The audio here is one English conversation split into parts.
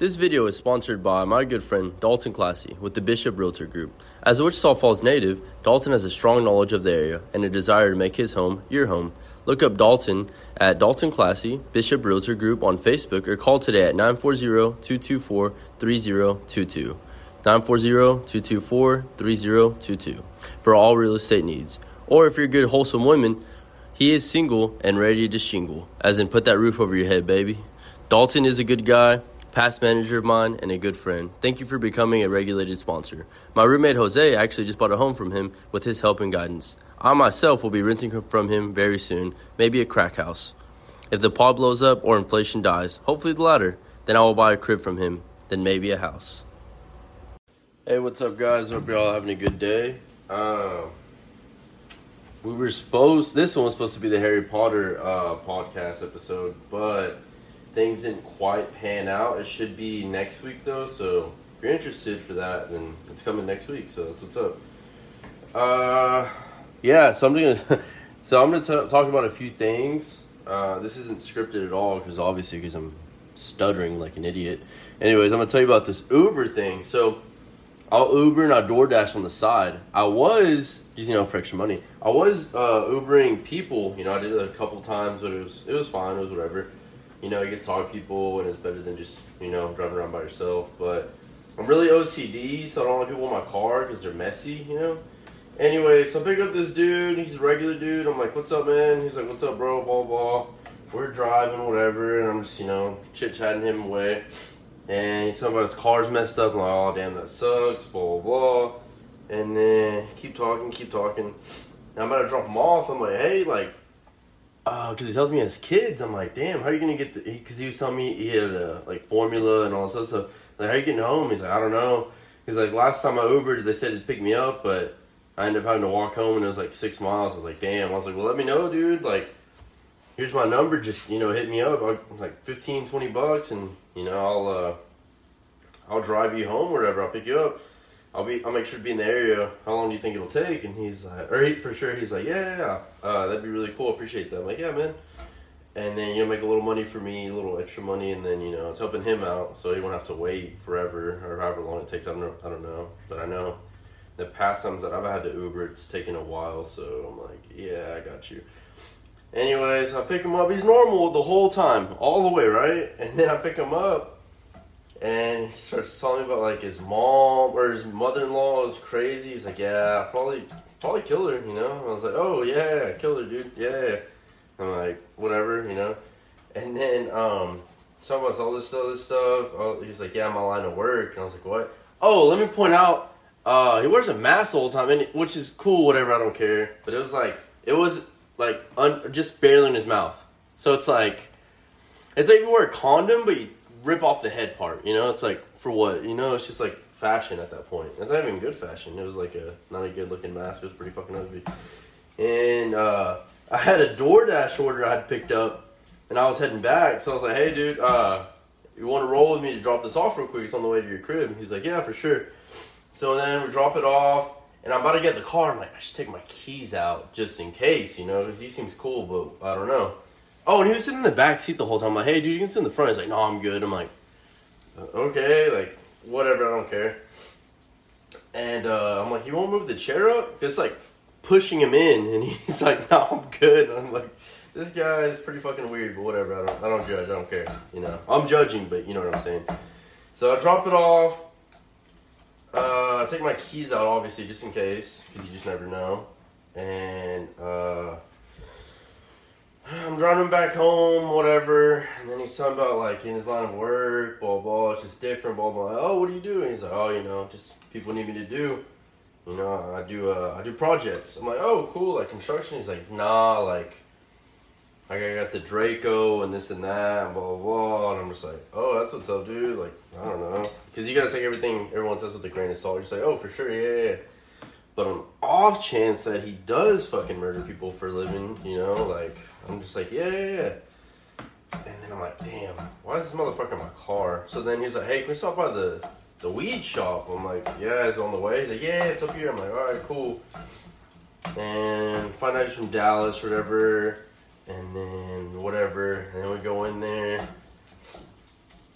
This video is sponsored by my good friend Dalton Classy with the Bishop Realtor Group. As a Wichita Falls native, Dalton has a strong knowledge of the area and a desire to make his home your home. Look up Dalton at Dalton Classy Bishop Realtor Group on Facebook or call today at 940-224-3022. 940-224-3022 for all real estate needs. Or if you're a good wholesome woman, he is single and ready to shingle, as in put that roof over your head, baby. Dalton is a good guy past manager of mine, and a good friend. Thank you for becoming a regulated sponsor. My roommate Jose actually just bought a home from him with his help and guidance. I myself will be renting from him very soon, maybe a crack house. If the pod blows up or inflation dies, hopefully the latter, then I will buy a crib from him, then maybe a house. Hey, what's up, guys? Hope you're all having a good day. Um, we were supposed, this one was supposed to be the Harry Potter uh, podcast episode, but things didn't quite pan out. It should be next week though, so if you're interested for that, then it's coming next week. So that's what's up. Uh, yeah, so I'm gonna so I'm gonna t- talk about a few things. Uh, this isn't scripted at all because obviously because I'm stuttering like an idiot. Anyways, I'm gonna tell you about this Uber thing. So I'll Uber and I'll DoorDash on the side. I was just you know for extra money. I was uh, Ubering people. You know, I did it a couple times, but it was it was fine. It was whatever you know, you get to talk to people and it's better than just, you know, driving around by yourself. But I'm really OCD, so I don't want people in my car because they're messy, you know? Anyway, so I pick up this dude. He's a regular dude. I'm like, what's up, man? He's like, what's up, bro? Blah, blah. We're driving, whatever. And I'm just, you know, chit chatting him away. And he's talking about his car's messed up. I'm like, oh, damn, that sucks. Blah, blah, blah. And then keep talking, keep talking. And I'm about to drop him off. I'm like, hey, like, because uh, he tells me as kids, I'm like, damn, how are you gonna get the? Because he, he, was telling me he had a like formula and all this other stuff. Like, how are you getting home? He's like, I don't know. He's like, last time I Ubered, they said to pick me up, but I ended up having to walk home, and it was like six miles. I was like, damn. I was like, well, let me know, dude. Like, here's my number. Just you know, hit me up. I'll, like 15, 20 bucks, and you know, I'll uh, I'll drive you home, or whatever. I'll pick you up. I'll be, I'll make sure to be in the area. How long do you think it'll take? And he's like, or he, for sure, he's like, yeah, yeah, uh, that'd be really cool. Appreciate that. I'm like, yeah, man. And then you know, make a little money for me, a little extra money, and then you know, it's helping him out, so he won't have to wait forever or however long it takes. I don't know. I don't know, but I know the past times that I've had to Uber, it's taken a while. So I'm like, yeah, I got you. Anyways, I pick him up. He's normal the whole time, all the way, right? And then I pick him up and he starts telling me about like his mom or his mother-in-law is crazy. He's like, yeah, probably probably kill her, you know. I was like, oh yeah, kill her, dude, yeah. I'm like, whatever, you know. And then um, talking about all this other stuff. Oh, he's like, yeah, my line of work, and I was like, what? Oh, let me point out, uh, he wears a mask all the time, and which is cool, whatever. I don't care. But it was like, it was like un- just barely in his mouth. So it's like, it's like you wear a condom, but you rip off the head part. You know, it's like for what? You know, it's just like fashion at that point. It's not even good fashion. It was like a not a good looking mask. It was pretty fucking ugly. And uh, I had a DoorDash order I had picked up, and I was heading back. So I was like, "Hey, dude, uh, you want to roll with me to drop this off real quick? It's on the way to your crib." He's like, "Yeah, for sure." So then we drop it off, and I'm about to get the car. I'm like, I should take my keys out just in case, you know, because he seems cool, but I don't know. Oh, and he was sitting in the back seat the whole time. I'm like, hey, dude, you can sit in the front. He's like, no, I'm good. I'm like, okay, like, whatever, I don't care. And uh, I'm like, you won't move the chair up? It's like pushing him in, and he's like, no, I'm good. I'm like, this guy is pretty fucking weird, but whatever. I don't, I don't judge. I don't care. You know, I'm judging, but you know what I'm saying. So I drop it off. Uh, I take my keys out, obviously, just in case, because you just never know. And uh, I'm driving back home, whatever, and then he's talking about like in his line of work, blah blah. It's just different, blah blah. Oh, what are you doing? He's like, oh, you know, just people need me to do. You know, I do uh, I do projects. I'm like, oh, cool, like construction. He's like, nah, like, I got the Draco and this and that, blah blah blah. And I'm just like, oh, that's what's up, dude. Like, I don't know, because you gotta take everything everyone says with a grain of salt. You're just like, oh, for sure, yeah, yeah. But on off chance that he does fucking murder people for a living, you know, like I'm just like, yeah, yeah, yeah. And then I'm like, damn, why is this motherfucker in my car? So then he's like, hey, can we stop by the the weed shop? I'm like, yeah, it's on the way. He's like, yeah, it's up here. I'm like, all right, cool. And find out he's from Dallas, whatever. And then whatever. And then we go in there.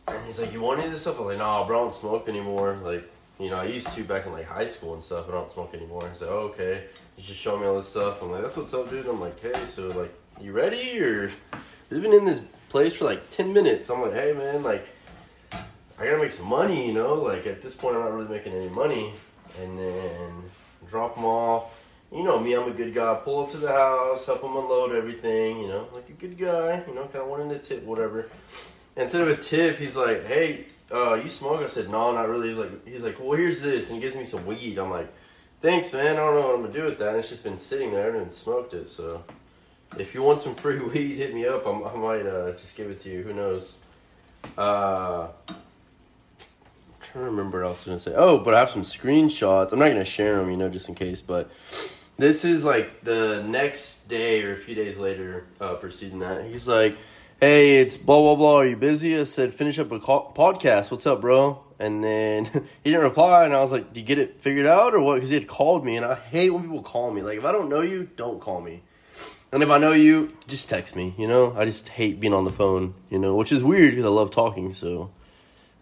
And he's like, "You want any of this stuff?" I'm like, "Nah, bro, I don't smoke anymore." Like, you know, I used to back in like high school and stuff. But I don't smoke anymore. He's like, "Oh, okay." He's just showing me all this stuff. I'm like, "That's what's up, dude." I'm like, "Hey, so like, you ready?" Or he's been in this place for like ten minutes. I'm like, "Hey, man, like." I gotta make some money, you know. Like at this point, I'm not really making any money, and then drop them off. You know me, I'm a good guy. Pull up to the house, help them unload everything. You know, like a good guy. You know, kind of wanting to tip, whatever. Instead of a tip, he's like, "Hey, uh, you smoke?" I said, "No, not really." He's like, "He's like, well, here's this," and he gives me some weed. I'm like, "Thanks, man. I don't know what I'm gonna do with that." And it's just been sitting there and smoked it. So, if you want some free weed, hit me up. I'm, i might uh, just give it to you. Who knows? Uh, trying to remember what I was to say. Oh, but I have some screenshots. I'm not going to share them, you know, just in case. But this is like the next day or a few days later, uh, preceding that. He's like, "Hey, it's blah blah blah. Are you busy?" I said, "Finish up a call- podcast. What's up, bro?" And then he didn't reply, and I was like, "Do you get it figured out or what?" Because he had called me, and I hate when people call me. Like, if I don't know you, don't call me. And if I know you, just text me. You know, I just hate being on the phone. You know, which is weird because I love talking. So,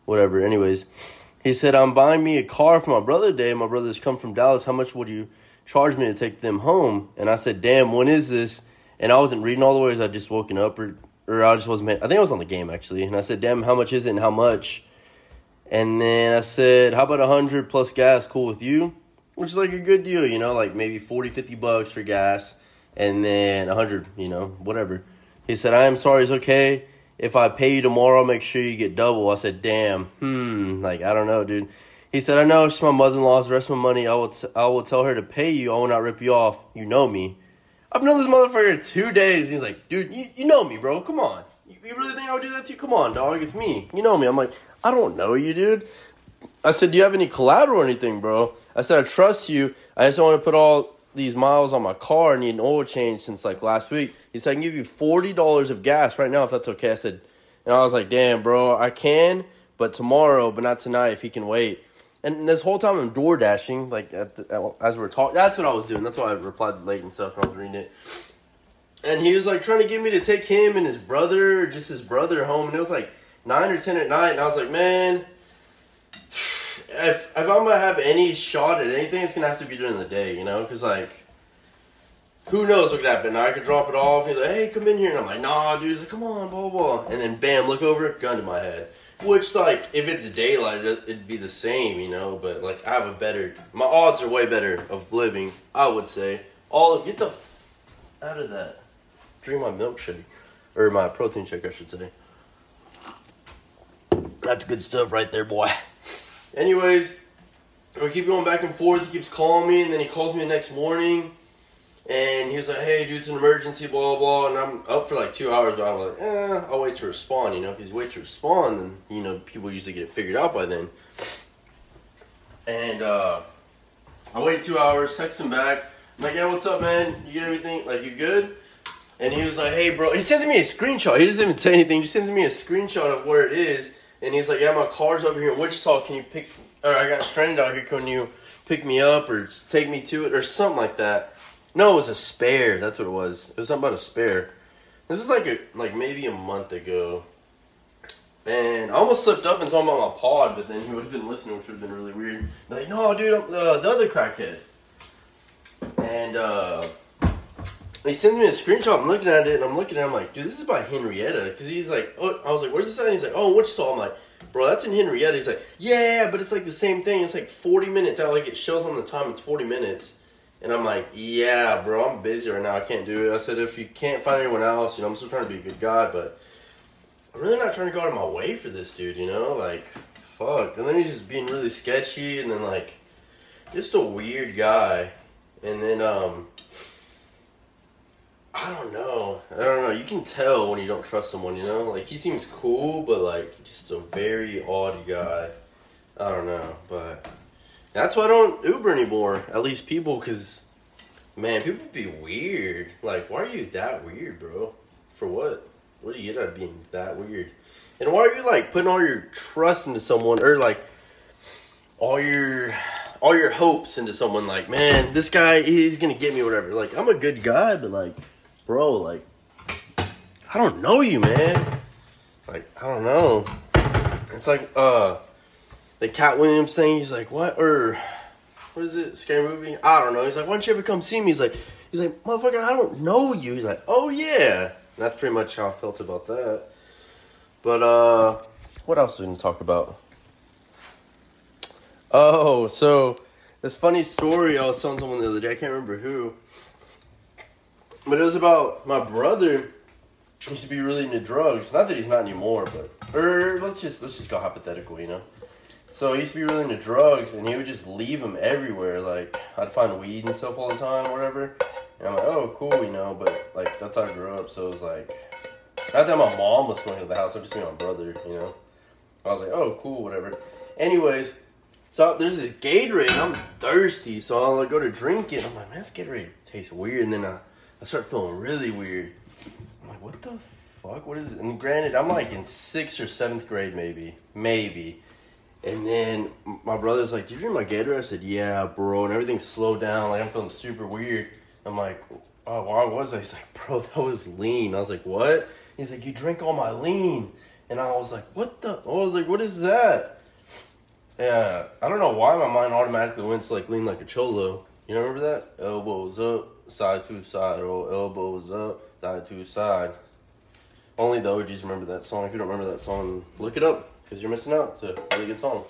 whatever. Anyways, he said, I'm buying me a car for my brother today. My brother's come from Dallas. How much would you charge me to take them home? And I said, Damn, when is this? And I wasn't reading all the words. I just woken up, or, or I just wasn't. I think I was on the game actually. And I said, Damn, how much is it and how much? And then I said, How about a 100 plus gas? Cool with you? Which is like a good deal, you know, like maybe 40, 50 bucks for gas. And then a 100, you know, whatever. He said, I am sorry, it's okay if I pay you tomorrow, make sure you get double. I said, damn, hmm, like, I don't know, dude. He said, I know it's my mother-in-law's the rest of my money. I will, t- I will tell her to pay you. I will not rip you off. You know me. I've known this motherfucker two days. He's like, dude, you, you know me, bro. Come on. You, you really think I would do that to you? Come on, dog. It's me. You know me. I'm like, I don't know you, dude. I said, do you have any collateral or anything, bro? I said, I trust you. I just don't want to put all these miles on my car. I need an oil change since like last week. He said, I can give you $40 of gas right now if that's okay. I said, and I was like, damn, bro, I can, but tomorrow, but not tonight if he can wait. And this whole time I'm door dashing, like the, as we are talking. That's what I was doing. That's why I replied late and stuff I was reading it. And he was like trying to get me to take him and his brother, just his brother, home. And it was like nine or ten at night. And I was like, man, if if I'm gonna have any shot at anything, it's gonna have to be during the day, you know? Because like who knows what could happen? I could drop it off. He's like, hey, come in here. And I'm like, nah, dude. He's like, come on, blah, blah. And then bam, look over, gun to my head. Which, like, if it's daylight, it'd be the same, you know? But, like, I have a better, my odds are way better of living, I would say. All of, get the f- out of that. Drink my milkshake. Or my protein shake, I should say. That's good stuff right there, boy. Anyways, we keep going back and forth. He keeps calling me, and then he calls me the next morning and he was like, "Hey, dude, it's an emergency, blah blah." And I'm up for like two hours, but I'm like, "Eh, I'll wait to respond." You know, you wait to respond, then you know people usually get it figured out by then. And uh, I wait two hours, text him back. I'm like, "Yeah, what's up, man? You get everything? Like, you good?" And he was like, "Hey, bro." He sends me a screenshot. He doesn't even say anything. He sends me a screenshot of where it is. And he's like, "Yeah, my car's over here in Wichita. Can you pick? Or I got stranded out here. Can you pick me up or take me to it or something like that?" No, it was a spare. That's what it was. It was something about a spare. This was like a like maybe a month ago. And I almost slipped up and told him about my pod, but then he would have been listening, which would have been really weird. Like, no, dude, uh, the other crackhead. And uh, he sends me a screenshot. I'm looking at it, and I'm looking at. it, I'm like, dude, this is by Henrietta, because he's like, oh, I was like, where's this at? And he's like, oh, Wichita. I'm like, bro, that's in Henrietta. He's like, yeah, but it's like the same thing. It's like 40 minutes out. Like it shows on the time. It's 40 minutes. And I'm like, yeah, bro, I'm busy right now. I can't do it. I said, if you can't find anyone else, you know, I'm still trying to be a good guy, but I'm really not trying to go out of my way for this dude, you know? Like, fuck. And then he's just being really sketchy, and then, like, just a weird guy. And then, um, I don't know. I don't know. You can tell when you don't trust someone, you know? Like, he seems cool, but, like, just a very odd guy. I don't know, but that's why I don't Uber anymore. At least people, because man, people be weird. Like, why are you that weird, bro? For what? What do you get out of being that weird? And why are you like putting all your trust into someone, or like all your all your hopes into someone? Like, man, this guy he's gonna get me whatever. Like, I'm a good guy, but like, bro, like, I don't know you, man. Like, I don't know. It's like uh, the Katt Williams thing. He's like, what or what is it? Scary movie? I don't know. He's like, why don't you ever come see me? He's like, he's like, motherfucker, I don't know you. He's like, oh yeah. And that's pretty much how I felt about that. But uh, what else did we talk about? Oh, so this funny story I was telling someone the other day. I can't remember who, but it was about my brother. Used to be really into drugs. Not that he's not anymore, but or let's just let's just go hypothetical, you know. So he used to be really into drugs, and he would just leave them everywhere. Like I'd find weed and stuff all the time, whatever. And I'm like, oh, cool, you know. But like that's how I grew up. So it was like, not that my mom was going to the house. I just me my brother, you know. I was like, oh, cool, whatever. Anyways, so there's this Gatorade. I'm thirsty, so I'll like, go to drink it. I'm like, man, this Gatorade tastes weird. And then I, I start feeling really weird. I'm like, what the fuck? What is it? And granted, I'm like in sixth or seventh grade, maybe, maybe. And then my brother's like, "Did you drink my Gatorade?" I said, "Yeah, bro." And everything slowed down. Like I'm feeling super weird. I'm like, "Oh, why was I?" He's like, "Bro, that was lean." I was like, "What?" He's like, "You drink all my lean." And I was like, "What the?" I was like, "What is that?" Yeah, I don't know why my mind automatically went to like lean like a cholo. You remember that? Elbows up, side to side, or elbows up, side to side. Only the OGs remember that song. If you don't remember that song, look it up because you're missing out. It's a really good song.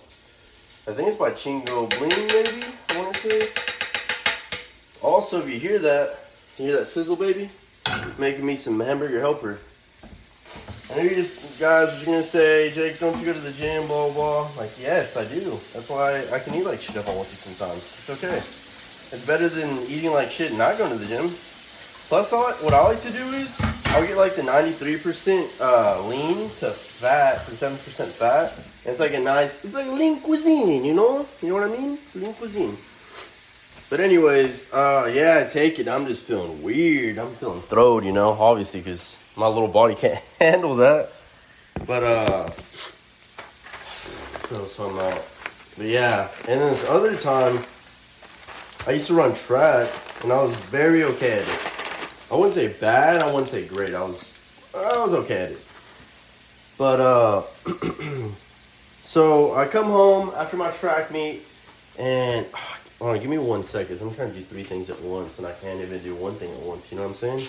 I think it's by Chingo Bling, maybe. I want to say. Also, if you hear that, you hear that sizzle, baby, making me some hamburger helper. I know you just guys are gonna say, Jake, don't you go to the gym, blah blah. blah. Like, yes, I do. That's why I can eat like shit if I want to sometimes. It's okay. It's better than eating like shit and not going to the gym. Plus, I, what I like to do is I'll get like the 93% uh, lean to fat, to 7% fat. And it's like a nice, it's like lean cuisine, you know? You know what I mean? Lean cuisine. But anyways, uh, yeah, take it. I'm just feeling weird. I'm feeling throwed, you know, obviously, because my little body can't handle that. But, uh, feel something out. But yeah, and then this other time, I used to run track, and I was very okay at it. I wouldn't say bad, I wouldn't say great. I was, I was okay at it. But, uh, so I come home after my track meet, and on, give me one second. I'm trying to do three things at once, and I can't even do one thing at once. You know what I'm saying?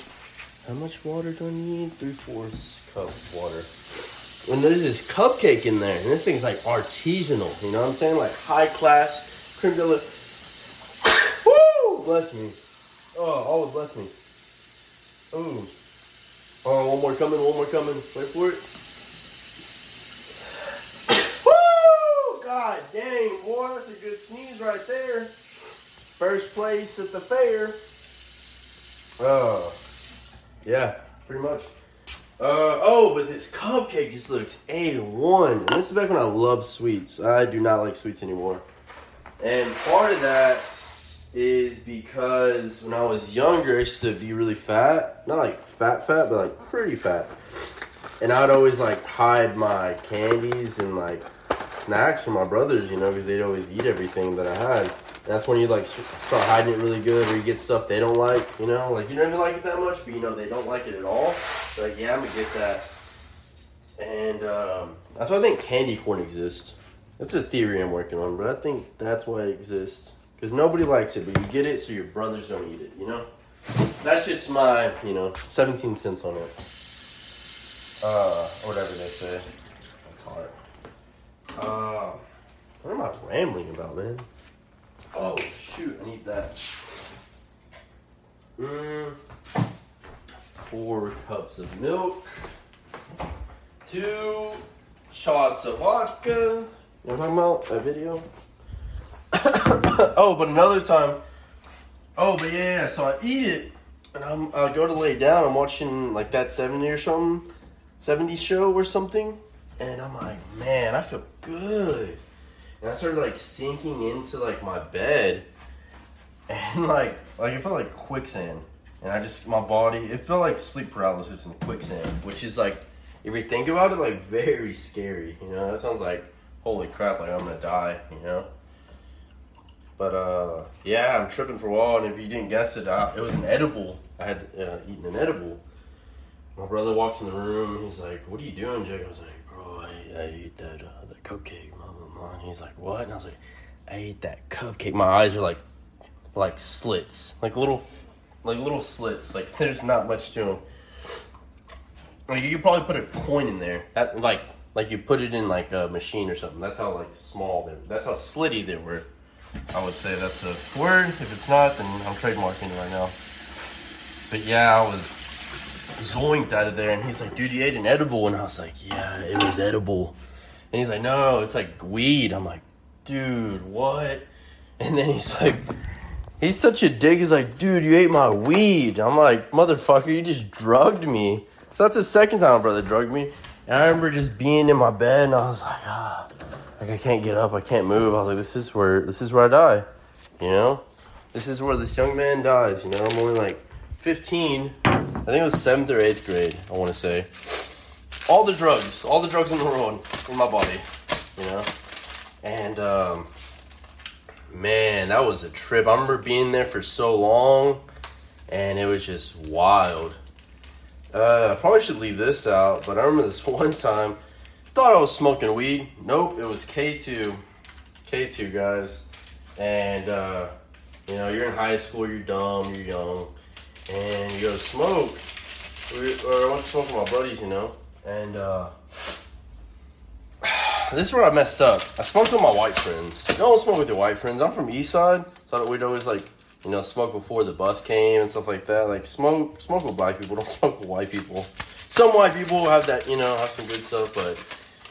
How much water do I need? Three fourths cup of water. And there's this cupcake in there, and this thing's like artisanal. You know what I'm saying? Like high class creme de la. Bless me. Oh, Allah bless me. Ooh. Oh, one more coming, one more coming. Wait for it. Woo! God dang, boy, that's a good sneeze right there. First place at the fair. Oh, yeah, pretty much. Uh, oh, but this cupcake just looks A1. And this is back when I loved sweets. I do not like sweets anymore. And part of that is because when I was younger, I used to be really fat. Not like fat, fat, but like pretty fat. And I'd always like hide my candies and like snacks from my brothers, you know, because they'd always eat everything that I had. And that's when you like start hiding it really good, or you get stuff they don't like, you know, like you don't even like it that much, but you know they don't like it at all. They're like, yeah, I'm gonna get that. And um, that's why I think candy corn exists. That's a theory I'm working on, but I think that's why it exists. Because nobody likes it, but you get it so your brothers don't eat it, you know? That's just my, you know, 17 cents on it. Uh, whatever they say. That's hard. Uh, what am I rambling about, man? Oh, shoot, I need that. Mm, four cups of milk. Two shots of vodka. You know what I'm talking about? That video? oh, but another time. Oh, but yeah. So I eat it, and I'm I go to lay down. I'm watching like that seventy or something, seventy show or something, and I'm like, man, I feel good. And I started like sinking into like my bed, and like like it felt like quicksand, and I just my body it felt like sleep paralysis and quicksand, which is like if you think about it, like very scary. You know, that sounds like holy crap, like I'm gonna die. You know. But uh, yeah, I'm tripping for a while, and if you didn't guess it, I, it was an edible. I had uh, eaten an edible. My brother walks in the room. He's like, "What are you doing, Jake?" I was like, "Bro, I, I ate that uh, cupcake, mama, mom. He's like, what? And I was like, I ate that cupcake. My eyes are like, like slits, like little, like little slits. Like there's not much to them. Like you could probably put a coin in there. That like, like you put it in like a machine or something. That's how like small they. That's how slitty they were. I would say that's a word. If it's not, then I'm trademarking it right now. But yeah, I was zoinked out of there, and he's like, "Dude, you ate an edible," and I was like, "Yeah, it was edible." And he's like, "No, it's like weed." I'm like, "Dude, what?" And then he's like, he's such a dick. He's like, "Dude, you ate my weed." I'm like, "Motherfucker, you just drugged me." So that's the second time my brother drugged me. And I remember just being in my bed, and I was like, "Ah." Like I can't get up, I can't move. I was like, this is where this is where I die, you know. This is where this young man dies. You know, I'm only like 15. I think it was seventh or eighth grade. I want to say. All the drugs, all the drugs in the world in my body, you know, and um, man, that was a trip. I remember being there for so long, and it was just wild. Uh, I probably should leave this out, but I remember this one time Thought I was smoking weed. Nope, it was K2. K2, guys. And, uh, you know, you're in high school, you're dumb, you're young, and you go to smoke. Or I went to smoke with my buddies, you know, and, uh, this is where I messed up. I smoked with my white friends. don't smoke with your white friends. I'm from East Side, so we'd always like, you know, smoke before the bus came and stuff like that. Like smoke, smoke with black people. Don't smoke with white people. Some white people have that, you know, have some good stuff, but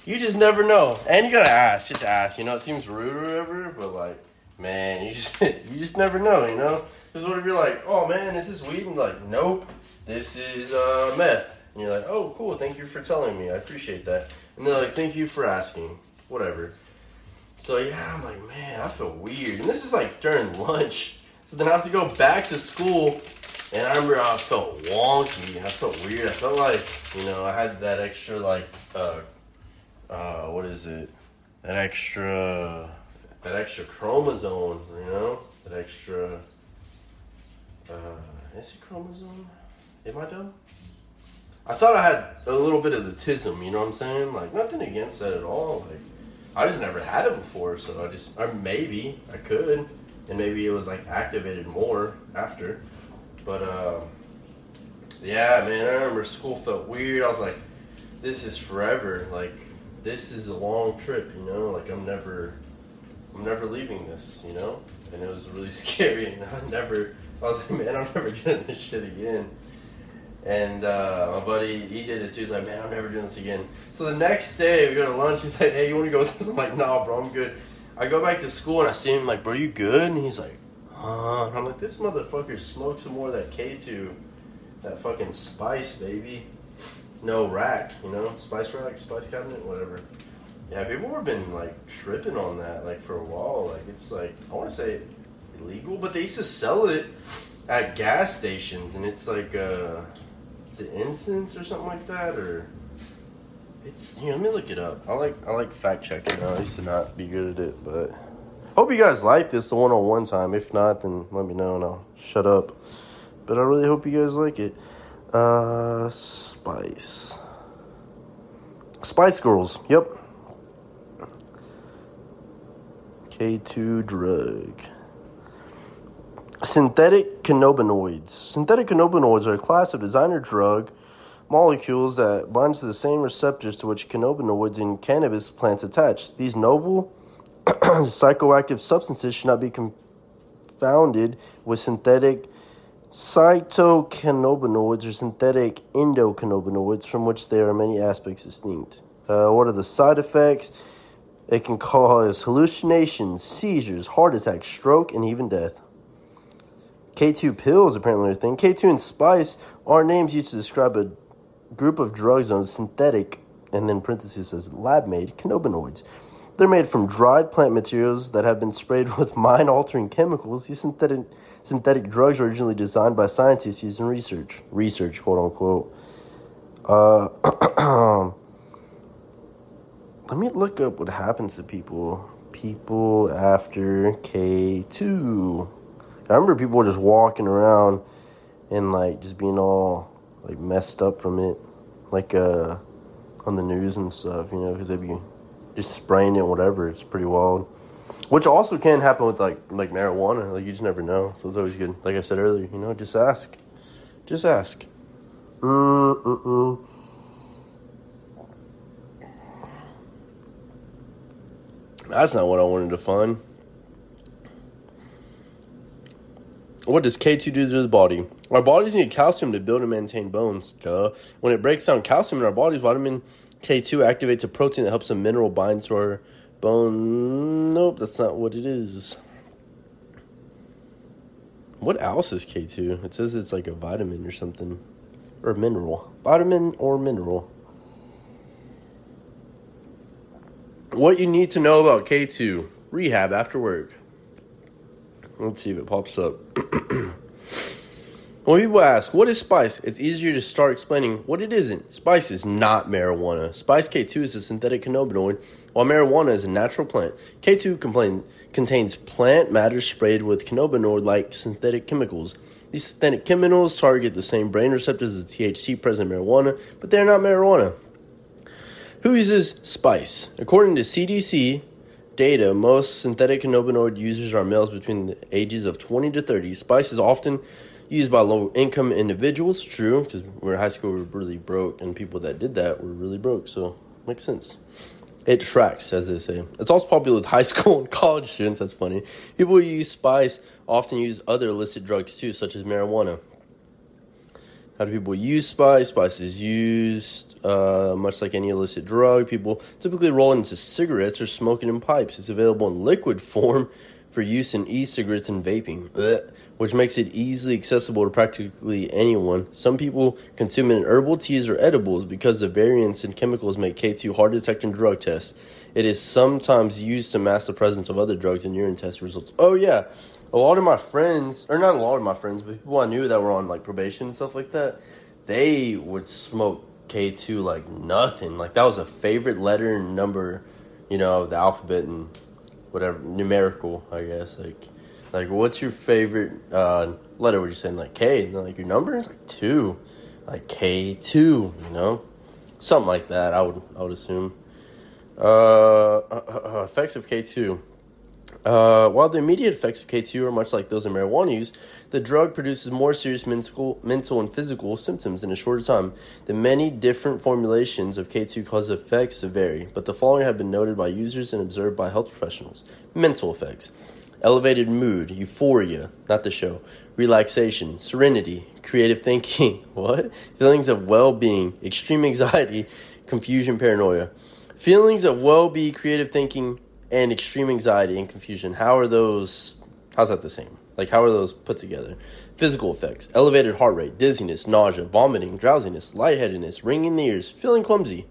you just never know. And you gotta ask, just ask. You know, it seems rude or whatever, but like, man, you just you just never know. You know, because what if you're like, oh man, this is weed, and like, nope, this is uh, meth, and you're like, oh cool, thank you for telling me, I appreciate that. And they're like, thank you for asking, whatever. So yeah, I'm like, man, I feel weird, and this is like during lunch. So then I have to go back to school, and I remember I felt wonky. I felt weird. I felt like, you know, I had that extra like uh, uh, what is it? That extra, that extra chromosome, you know, that extra. Uh, is it chromosome? Am I dumb? I thought I had a little bit of the tism, you know what I'm saying? Like nothing against that at all. Like I just never had it before, so I just or maybe I could, and maybe it was like activated more after. But uh, yeah, man, I remember school felt weird. I was like, this is forever. Like this is a long trip, you know. Like I'm never, I'm never leaving this, you know. And it was really scary, and I never. I was like, man, I'm never doing this shit again. And uh, my buddy, he did it too. He's like, man, I'm never doing this again. So the next day, we go to lunch. He's like, hey, you want to go with us? I'm like, nah, bro, I'm good. I go back to school and I see him like, bro, you good? And he's like, huh? I'm like, this motherfucker smoked some more of that K2, that fucking spice, baby no rack, you know, spice rack, spice cabinet, whatever. Yeah, people have been like tripping on that like for a while. Like it's like I want to say illegal, but they used to sell it at gas stations, and it's like uh, is it incense or something like that, or it's here. Let me look it up. I like I like fact checking. I used to not be good at it, but hope you guys like this the one on one time. If not, then let me know and I'll shut up. But I really hope you guys like it. Uh. Spice. Spice Girls. Yep. K2 drug. Synthetic cannabinoids. Synthetic cannabinoids are a class of designer drug molecules that bind to the same receptors to which cannabinoids in cannabis plants attach. These novel psychoactive substances should not be confounded with synthetic Phytocannabinoids are synthetic endocannabinoids from which there are many aspects distinct. Uh, what are the side effects? It can cause hallucinations, seizures, heart attacks, stroke, and even death. K2 pills apparently are a thing. K2 and spice are names used to describe a group of drugs on synthetic, and then parentheses says lab made cannabinoids. They're made from dried plant materials that have been sprayed with mind altering chemicals. These synthetic synthetic drugs were originally designed by scientists using research, research, quote unquote. Uh, let me look up what happens to people. People after K2. I remember people just walking around and like just being all like messed up from it, like uh on the news and stuff, you know, because they'd be just spraying it, whatever. It's pretty wild. Which also can happen with like like marijuana. Like you just never know. So it's always good. Like I said earlier, you know, just ask. Just ask. Mm-mm-mm. That's not what I wanted to find. What does K2 do to the body? Our bodies need calcium to build and maintain bones. Duh. When it breaks down calcium in our bodies, vitamin K2 activates a protein that helps a mineral bind to our bone. Nope, that's not what it is. What else is K2? It says it's like a vitamin or something. Or mineral. Vitamin or mineral. What you need to know about K2 rehab after work. Let's see if it pops up. when people ask, what is spice? It's easier to start explaining what it isn't. Spice is not marijuana. Spice K2 is a synthetic cannabinoid, while marijuana is a natural plant. K2 complain, contains plant matter sprayed with cannabinoid like synthetic chemicals. These synthetic chemicals target the same brain receptors as THC present in marijuana, but they're not marijuana. Who uses spice? According to CDC, data, most synthetic cannabinoid users are males between the ages of 20 to 30. Spice is often used by low income individuals. True, because we're in high school, we are really broke, and people that did that were really broke. So, makes sense. It tracks, as they say. It's also popular with high school and college students. That's funny. People who use spice often use other illicit drugs too, such as marijuana. How do people use spice? Spice is used uh, much like any illicit drug. People typically roll into cigarettes or smoking in pipes. It's available in liquid form for use in e-cigarettes and vaping, which makes it easily accessible to practically anyone. Some people consume it in herbal teas or edibles because the variants in chemicals make K2 hard to detect in drug tests. It is sometimes used to mask the presence of other drugs in urine test results. Oh yeah, a lot of my friends, or not a lot of my friends, but people I knew that were on like probation and stuff like that, they would smoke K2 like nothing. Like that was a favorite letter and number, you know, of the alphabet and whatever numerical, I guess. Like, like what's your favorite uh, letter? Would you saying like K? And like your number is like two, like K two. You know, something like that. I would I would assume. Uh, uh, uh effects of K two. Uh, while the immediate effects of K2 are much like those of marijuana use, the drug produces more serious mental, mental and physical symptoms in a shorter time. The many different formulations of K2 cause effects to vary, but the following have been noted by users and observed by health professionals. Mental effects elevated mood, euphoria, not the show, relaxation, serenity, creative thinking, what? Feelings of well being, extreme anxiety, confusion, paranoia. Feelings of well being, creative thinking, and extreme anxiety and confusion. How are those? How's that the same? Like, how are those put together? Physical effects elevated heart rate, dizziness, nausea, vomiting, drowsiness, lightheadedness, ringing in the ears, feeling clumsy.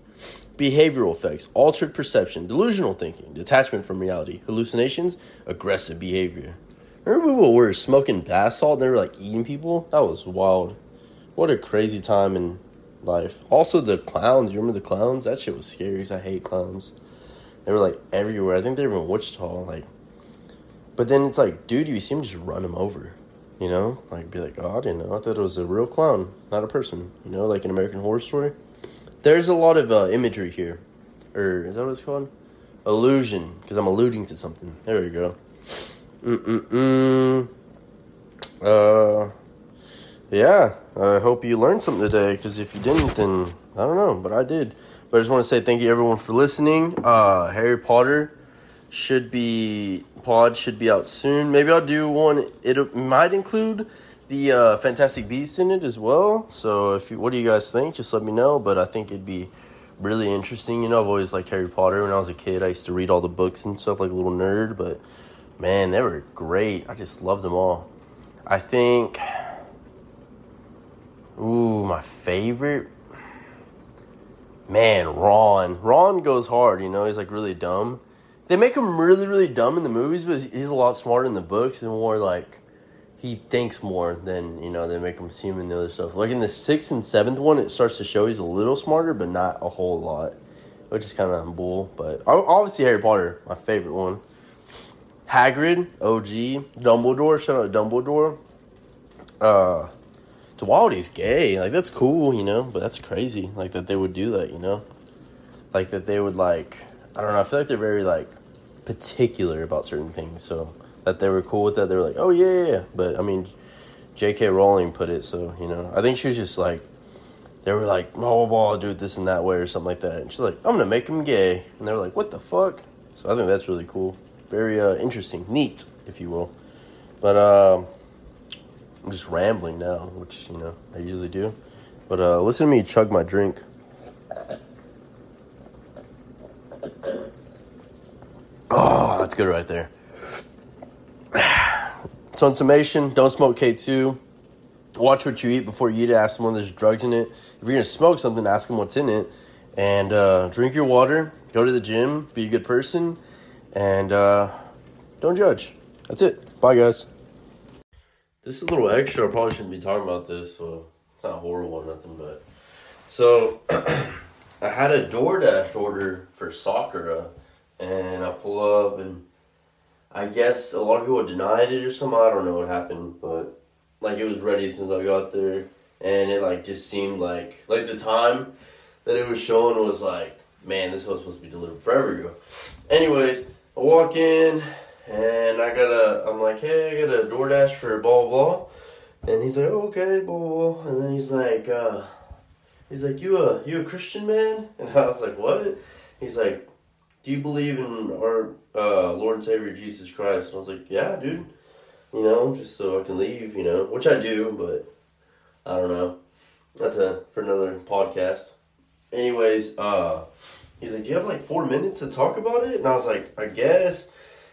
Behavioral effects altered perception, delusional thinking, detachment from reality, hallucinations, aggressive behavior. Remember people were smoking bath salt and they were like eating people? That was wild. What a crazy time in life. Also, the clowns. You remember the clowns? That shit was scary I hate clowns. They were like everywhere. I think they were in Wichita. Like, but then it's like, dude, you see him just run him over. You know, like be like, oh, I didn't know. I thought it was a real clown, not a person. You know, like an American Horror Story. There's a lot of uh, imagery here, or is that what it's called? Illusion, because I'm alluding to something. There we go. Mm mm mm. Uh, yeah. I hope you learned something today. Because if you didn't, then I don't know. But I did. But I just want to say thank you everyone for listening. Uh, Harry Potter should be pod should be out soon. Maybe I'll do one. It might include the uh, Fantastic Beasts in it as well. So if you, what do you guys think? Just let me know. But I think it'd be really interesting. You know, I've always liked Harry Potter. When I was a kid, I used to read all the books and stuff like a little nerd. But man, they were great. I just loved them all. I think. Ooh, my favorite man, Ron. Ron goes hard, you know, he's like really dumb. They make him really, really dumb in the movies, but he's a lot smarter in the books and more like he thinks more than, you know, they make him seem in the other stuff. Like in the sixth and seventh one, it starts to show he's a little smarter, but not a whole lot, which is kind of bull. But obviously, Harry Potter, my favorite one. Hagrid, OG, Dumbledore, shout out Dumbledore. Uh, wild gay. Like that's cool, you know, but that's crazy. Like that they would do that, you know, like that they would like I don't know. I feel like they're very like particular about certain things. So that they were cool with that. They were like, oh yeah, yeah. But I mean, J.K. Rowling put it, so you know. I think she was just like, they were like, blah blah blah, do it this and that way or something like that. And she's like, I'm gonna make him gay, and they were like, what the fuck? So I think that's really cool, very uh, interesting, neat, if you will. But um, I'm just rambling now, which you know I usually do. But uh, listen to me chug my drink. Oh, that's good right there. So in summation, don't smoke K2. Watch what you eat before you eat. Ask someone there's drugs in it. If you're gonna smoke something, ask them what's in it. And uh, drink your water. Go to the gym. Be a good person. And uh, don't judge. That's it. Bye, guys. This is a little extra. I probably shouldn't be talking about this. So it's not horrible or nothing, but so I had a DoorDash order for Sakura, and I pull up and I guess a lot of people denied it or something. I don't know what happened, but like it was ready as I got there, and it like just seemed like like the time that it was showing was like, man, this was supposed to be delivered forever ago. Anyways, I walk in and I got a, I'm like, hey, I got a DoorDash for blah blah, and he's like, okay, blah blah, and then he's like, uh, he's like, you a you a Christian man? And I was like, what? He's like, do you believe in our uh, Lord and Savior Jesus Christ? And I was like, yeah, dude. You know, just so I can leave, you know, which I do, but I don't know. That's a for another podcast. Anyways, uh, he's like, do you have like four minutes to talk about it? And I was like, I guess.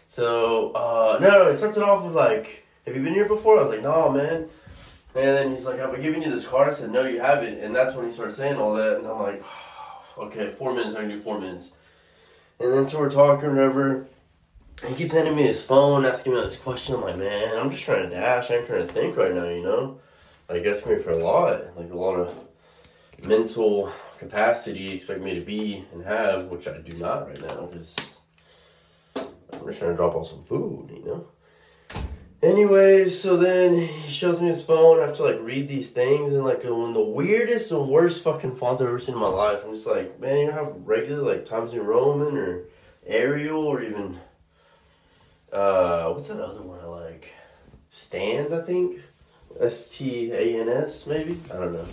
So, uh, no, no, he starts it off with like, have you been here before? I was like, no, man. And then he's like, have I given you this card? I said, no, you haven't. And that's when he started saying all that. And I'm like, okay, four minutes, I can do four minutes. And then so we're talking, whatever. He keeps handing me his phone, asking me this question. I'm like, man, I'm just trying to dash. I'm trying to think right now, you know? Like, that's me for a lot. Like, a lot of mental capacity you expect me to be and have, which I do not right now, because I'm just trying to drop off some food, you know? Anyways, so then he shows me his phone. I have to like read these things and like one of the weirdest and worst fucking fonts I've ever seen in my life. I'm just like, man, you don't have regular like Times New Roman or Arial or even uh what's that other one I like? Stans, I think. S T A N S, maybe? I don't know.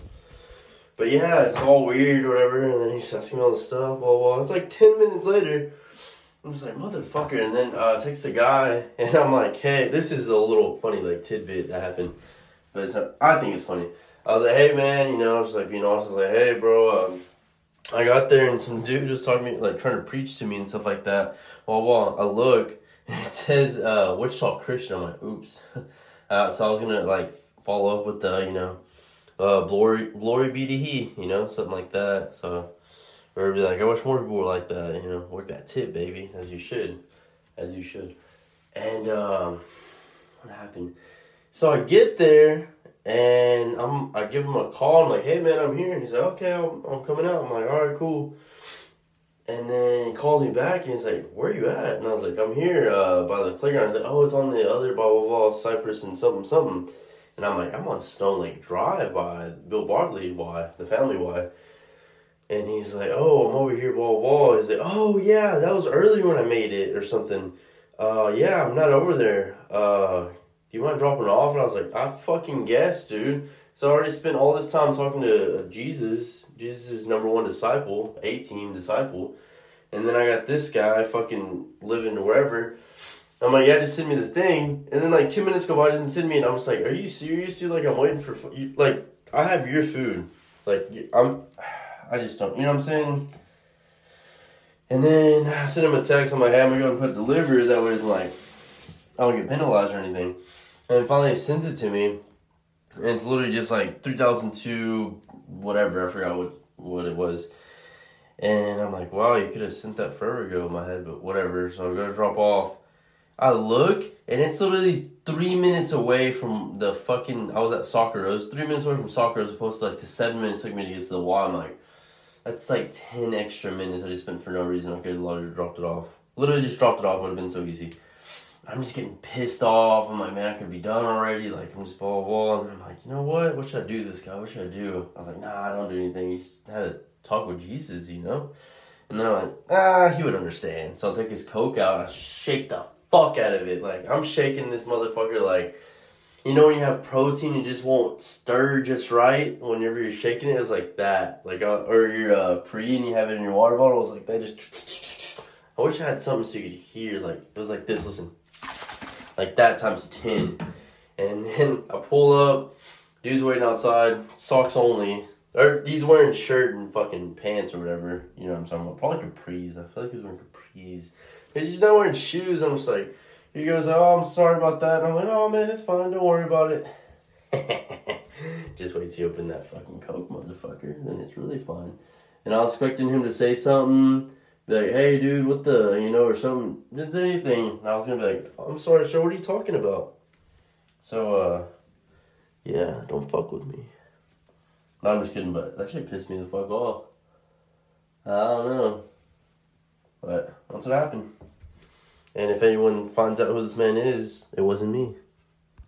But yeah, it's all weird or whatever, and then he's asking me all this stuff, blah blah. It's like ten minutes later I'm just like, motherfucker. And then uh, takes a guy, and I'm like, hey, this is a little funny, like, tidbit that happened. But it's not, I think it's funny. I was like, hey, man, you know, I was like, being honest. I was like, hey, bro, um, I got there, and some dude was talking to me, like, trying to preach to me and stuff like that. Well, well, I look, and it says, uh, Wichita Christian. I'm like, oops. Uh, so I was gonna, like, follow up with the, you know, uh, glory, glory be to he, you know, something like that. So or be like, I wish more people were like that, you know, work that tip, baby, as you should, as you should. And um, what happened? So I get there and I'm I give him a call. I'm like, hey man, I'm here. And he's like, okay, I'm, I'm coming out. I'm like, all right, cool. And then he calls me back and he's like, where are you at? And I was like, I'm here uh, by the playground. He's like, oh, it's on the other blah blah blah Cypress and something something. And I'm like, I'm on Stone Lake Drive by Bill Bartley Why the family Y. And he's like, "Oh, I'm over here, blah blah." He's like, "Oh yeah, that was early when I made it or something." Uh, yeah, I'm not over there. Uh, do you mind dropping off? And I was like, "I fucking guess, dude." So I already spent all this time talking to Jesus, Jesus' number one disciple, team disciple, and then I got this guy fucking living wherever. I'm like, yeah, just send me the thing, and then like two minutes go by, doesn't send me, and I'm just like, are you serious, dude? Like I'm waiting for, like I have your food, like I'm. I just don't, you know what I'm saying? And then I sent him a text. I'm like, hey, I'm going to put deliver. That way it's like, I don't get penalized or anything. And finally he sends it to me. And it's literally just like 3002, whatever. I forgot what, what it was. And I'm like, wow, you could have sent that forever ago in my head, but whatever. So I'm gonna drop off. I look, and it's literally three minutes away from the fucking. I was at soccer. It was three minutes away from soccer as opposed to like the seven minutes it took me to get to the Y. I'm like, that's like 10 extra minutes I just spent for no reason. I could have dropped it off. Literally just dropped it off. Would have been so easy. I'm just getting pissed off. I'm like, man, I could be done already. Like, I'm just blah, blah, blah. And then I'm like, you know what? What should I do this guy? What should I do? I was like, nah, I don't do anything. You just had to talk with Jesus, you know? And then I'm like, ah, he would understand. So I take his coke out and I shake the fuck out of it. Like I'm shaking this motherfucker like you know when you have protein it just won't stir just right? Whenever you're shaking it it's like that. Like uh, or your uh, pre and you have it in your water bottle it's like that just i wish i had something so you could hear like it was like this listen. Like that times 10 and then i pull up dude's waiting outside socks only. Or he's wearing shirt and fucking pants or whatever you know what i'm talking about? Probably capris i feel like he's wearing capris. Because he's not wearing shoes i'm just like he goes, Oh, I'm sorry about that. And I'm like, Oh, man, it's fine. Don't worry about it. Just wait till you open that fucking Coke, motherfucker. Then it's really fine. And I was expecting him to say something, be like, Hey, dude, what the, you know, or something. Didn't say anything. And I was to be like, I'm sorry, sir. What are you talking about? So, uh, yeah, don't fuck with me. No, I'm just kidding, but that shit pissed me the fuck off. I don't know. But that's what happened. And if anyone finds out who this man is, it wasn't me.